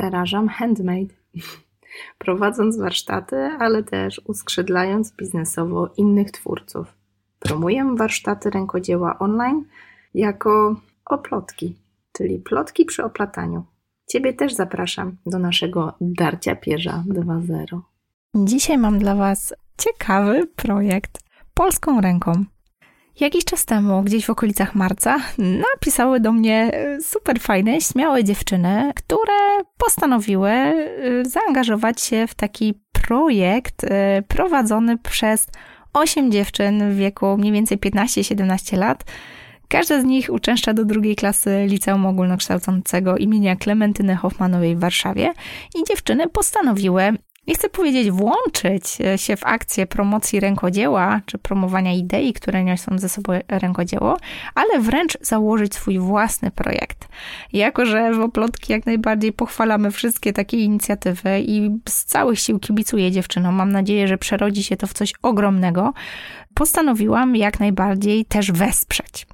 zarażam handmade, prowadząc warsztaty, ale też uskrzydlając biznesowo innych twórców. Promuję warsztaty rękodzieła online jako oplotki, czyli plotki przy oplataniu. Ciebie też zapraszam do naszego Darcia Pierza 2.0. Dzisiaj mam dla Was ciekawy projekt polską ręką. Jakiś czas temu, gdzieś w okolicach marca, napisały do mnie e, super fajne, śmiałe dziewczyny, które postanowiły e, zaangażować się w taki projekt e, prowadzony przez 8 dziewczyn w wieku mniej więcej 15-17 lat. Każda z nich uczęszcza do drugiej klasy liceum ogólnokształcącego imienia Klementyny Hoffmanowej w Warszawie i dziewczyny postanowiły nie chcę powiedzieć włączyć e, się w akcję promocji rękodzieła, czy promowania idei, które niosą ze sobą rękodzieło, ale wręcz założyć swój własny projekt. Jako, że w Oplotki jak najbardziej pochwalamy wszystkie takie inicjatywy i z całych sił kibicuję dziewczynom, mam nadzieję, że przerodzi się to w coś ogromnego, postanowiłam jak najbardziej też wesprzeć.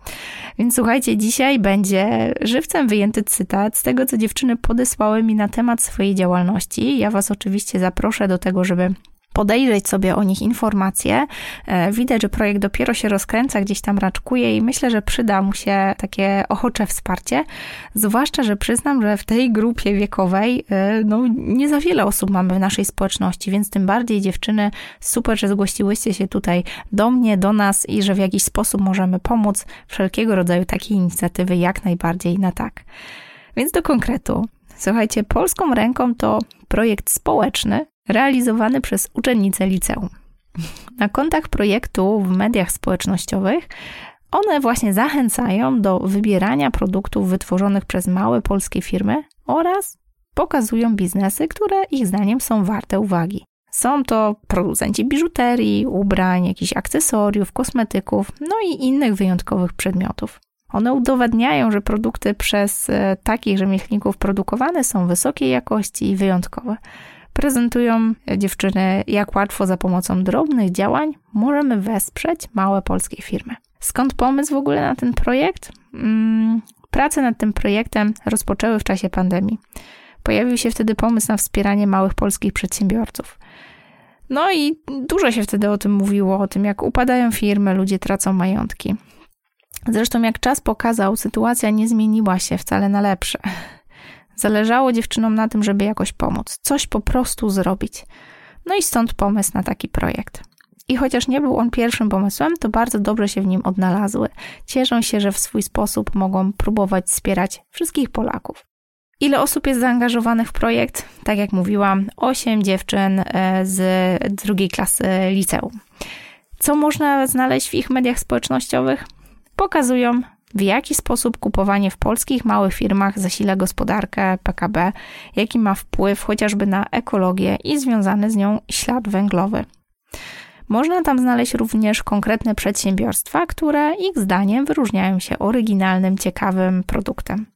Więc słuchajcie, dzisiaj będzie żywcem wyjęty cytat z tego, co dziewczyny podesłały mi na temat swojej działalności. Ja Was oczywiście zaproszę do tego, żeby podejrzeć sobie o nich informacje. E, widać, że projekt dopiero się rozkręca, gdzieś tam raczkuje i myślę, że przyda mu się takie ochocze wsparcie. Zwłaszcza, że przyznam, że w tej grupie wiekowej e, no, nie za wiele osób mamy w naszej społeczności, więc tym bardziej dziewczyny, super, że zgłosiłyście się tutaj do mnie, do nas i że w jakiś sposób możemy pomóc. Wszelkiego rodzaju takie inicjatywy jak najbardziej na tak. Więc do konkretu. Słuchajcie, polską ręką to projekt społeczny, realizowany przez uczennice liceum. Na kontach projektu w mediach społecznościowych one właśnie zachęcają do wybierania produktów wytworzonych przez małe polskie firmy oraz pokazują biznesy, które ich zdaniem są warte uwagi. Są to producenci biżuterii, ubrań, jakichś akcesoriów, kosmetyków, no i innych wyjątkowych przedmiotów. One udowadniają, że produkty przez e, takich rzemieślników produkowane są wysokiej jakości i wyjątkowe prezentują dziewczyny, jak łatwo za pomocą drobnych działań możemy wesprzeć małe polskie firmy. Skąd pomysł w ogóle na ten projekt? Hmm, prace nad tym projektem rozpoczęły w czasie pandemii. Pojawił się wtedy pomysł na wspieranie małych polskich przedsiębiorców. No i dużo się wtedy o tym mówiło, o tym jak upadają firmy, ludzie tracą majątki. Zresztą, jak czas pokazał, sytuacja nie zmieniła się wcale na lepsze. Zależało dziewczynom na tym, żeby jakoś pomóc, coś po prostu zrobić. No i stąd pomysł na taki projekt. I chociaż nie był on pierwszym pomysłem, to bardzo dobrze się w nim odnalazły. Cieszą się, że w swój sposób mogą próbować wspierać wszystkich Polaków. Ile osób jest zaangażowanych w projekt? Tak jak mówiłam, 8 dziewczyn e, z drugiej klasy liceum. Co można znaleźć w ich mediach społecznościowych? Pokazują w jaki sposób kupowanie w polskich małych firmach zasila gospodarkę PKB, jaki ma wpływ chociażby na ekologię i związany z nią ślad węglowy. Można tam znaleźć również konkretne przedsiębiorstwa, które ich zdaniem wyróżniają się oryginalnym, ciekawym produktem.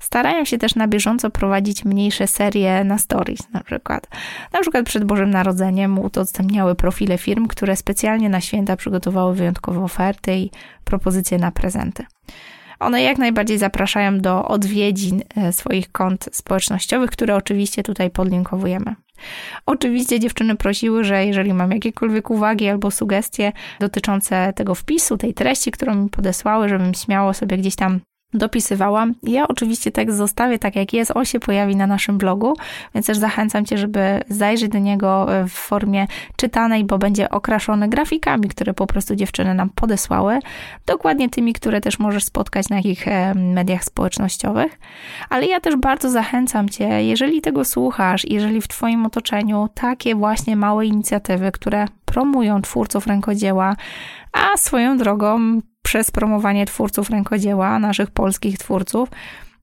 Starają się też na bieżąco prowadzić mniejsze serie na stories, na przykład. Na przykład przed Bożym Narodzeniem udostępniały profile firm, które specjalnie na święta przygotowały wyjątkowe oferty i propozycje na prezenty. One jak najbardziej zapraszają do odwiedzin e, swoich kont społecznościowych, które oczywiście tutaj podlinkowujemy. Oczywiście dziewczyny prosiły, że jeżeli mam jakiekolwiek uwagi albo sugestie dotyczące tego wpisu, tej treści, którą mi podesłały, żebym śmiało sobie gdzieś tam dopisywałam. Ja oczywiście tekst zostawię tak jak jest, on się pojawi na naszym blogu, więc też zachęcam Cię, żeby zajrzeć do niego w formie czytanej, bo będzie okraszony grafikami, które po prostu dziewczyny nam podesłały, dokładnie tymi, które też możesz spotkać na ich e, mediach społecznościowych. Ale ja też bardzo zachęcam Cię, jeżeli tego słuchasz, jeżeli w Twoim otoczeniu takie właśnie małe inicjatywy, które promują twórców rękodzieła, a swoją drogą przez promowanie twórców rękodzieła, naszych polskich twórców,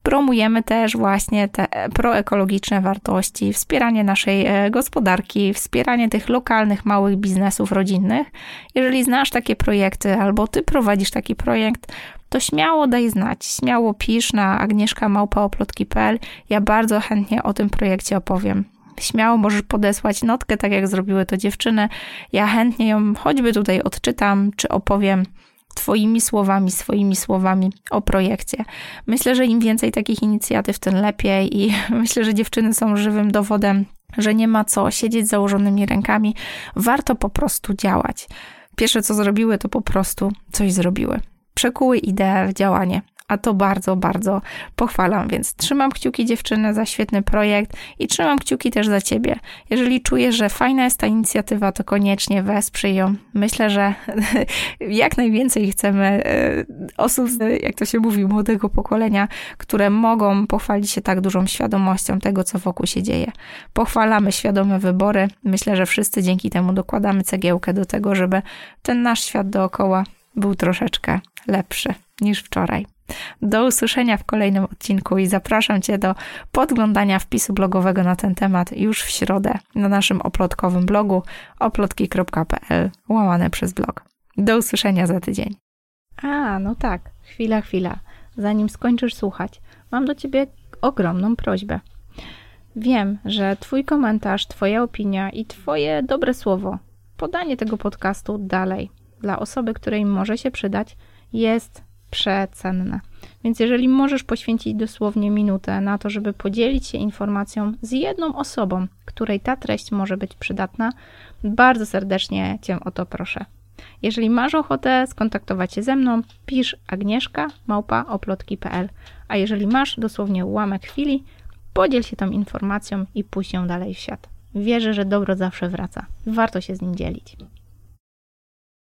promujemy też właśnie te proekologiczne wartości, wspieranie naszej e, gospodarki, wspieranie tych lokalnych, małych biznesów rodzinnych. Jeżeli znasz takie projekty albo ty prowadzisz taki projekt, to śmiało daj znać, śmiało pisz na agnieszkamałpaoplotki.pl. Ja bardzo chętnie o tym projekcie opowiem. Śmiało możesz podesłać notkę, tak jak zrobiły to dziewczyny. Ja chętnie ją choćby tutaj odczytam, czy opowiem Twoimi słowami, swoimi słowami o projekcie. Myślę, że im więcej takich inicjatyw, tym lepiej, i myślę, że dziewczyny są żywym dowodem, że nie ma co siedzieć z założonymi rękami. Warto po prostu działać. Pierwsze, co zrobiły, to po prostu coś zrobiły. Przekuły ideę w działanie a to bardzo, bardzo pochwalam, więc trzymam kciuki dziewczyny za świetny projekt i trzymam kciuki też za ciebie. Jeżeli czujesz, że fajna jest ta inicjatywa, to koniecznie wesprzyj ją. Myślę, że jak najwięcej chcemy e, osób, jak to się mówi, młodego pokolenia, które mogą pochwalić się tak dużą świadomością tego, co wokół się dzieje. Pochwalamy świadome wybory. Myślę, że wszyscy dzięki temu dokładamy cegiełkę do tego, żeby ten nasz świat dookoła był troszeczkę lepszy niż wczoraj. Do usłyszenia w kolejnym odcinku i zapraszam Cię do podglądania wpisu blogowego na ten temat już w środę na naszym oplotkowym blogu oplotki.pl łamane przez blog. Do usłyszenia za tydzień. A, no tak, chwila, chwila. Zanim skończysz słuchać, mam do Ciebie ogromną prośbę. Wiem, że Twój komentarz, Twoja opinia i Twoje dobre słowo, podanie tego podcastu dalej dla osoby, której może się przydać, jest przecenne. Więc jeżeli możesz poświęcić dosłownie minutę na to, żeby podzielić się informacją z jedną osobą, której ta treść może być przydatna, bardzo serdecznie Cię o to proszę. Jeżeli masz ochotę skontaktować się ze mną, pisz agnieszka małpa oplotki.pl, a jeżeli masz dosłownie ułamek chwili, podziel się tą informacją i puść ją dalej w świat. Wierzę, że dobro zawsze wraca. Warto się z nim dzielić.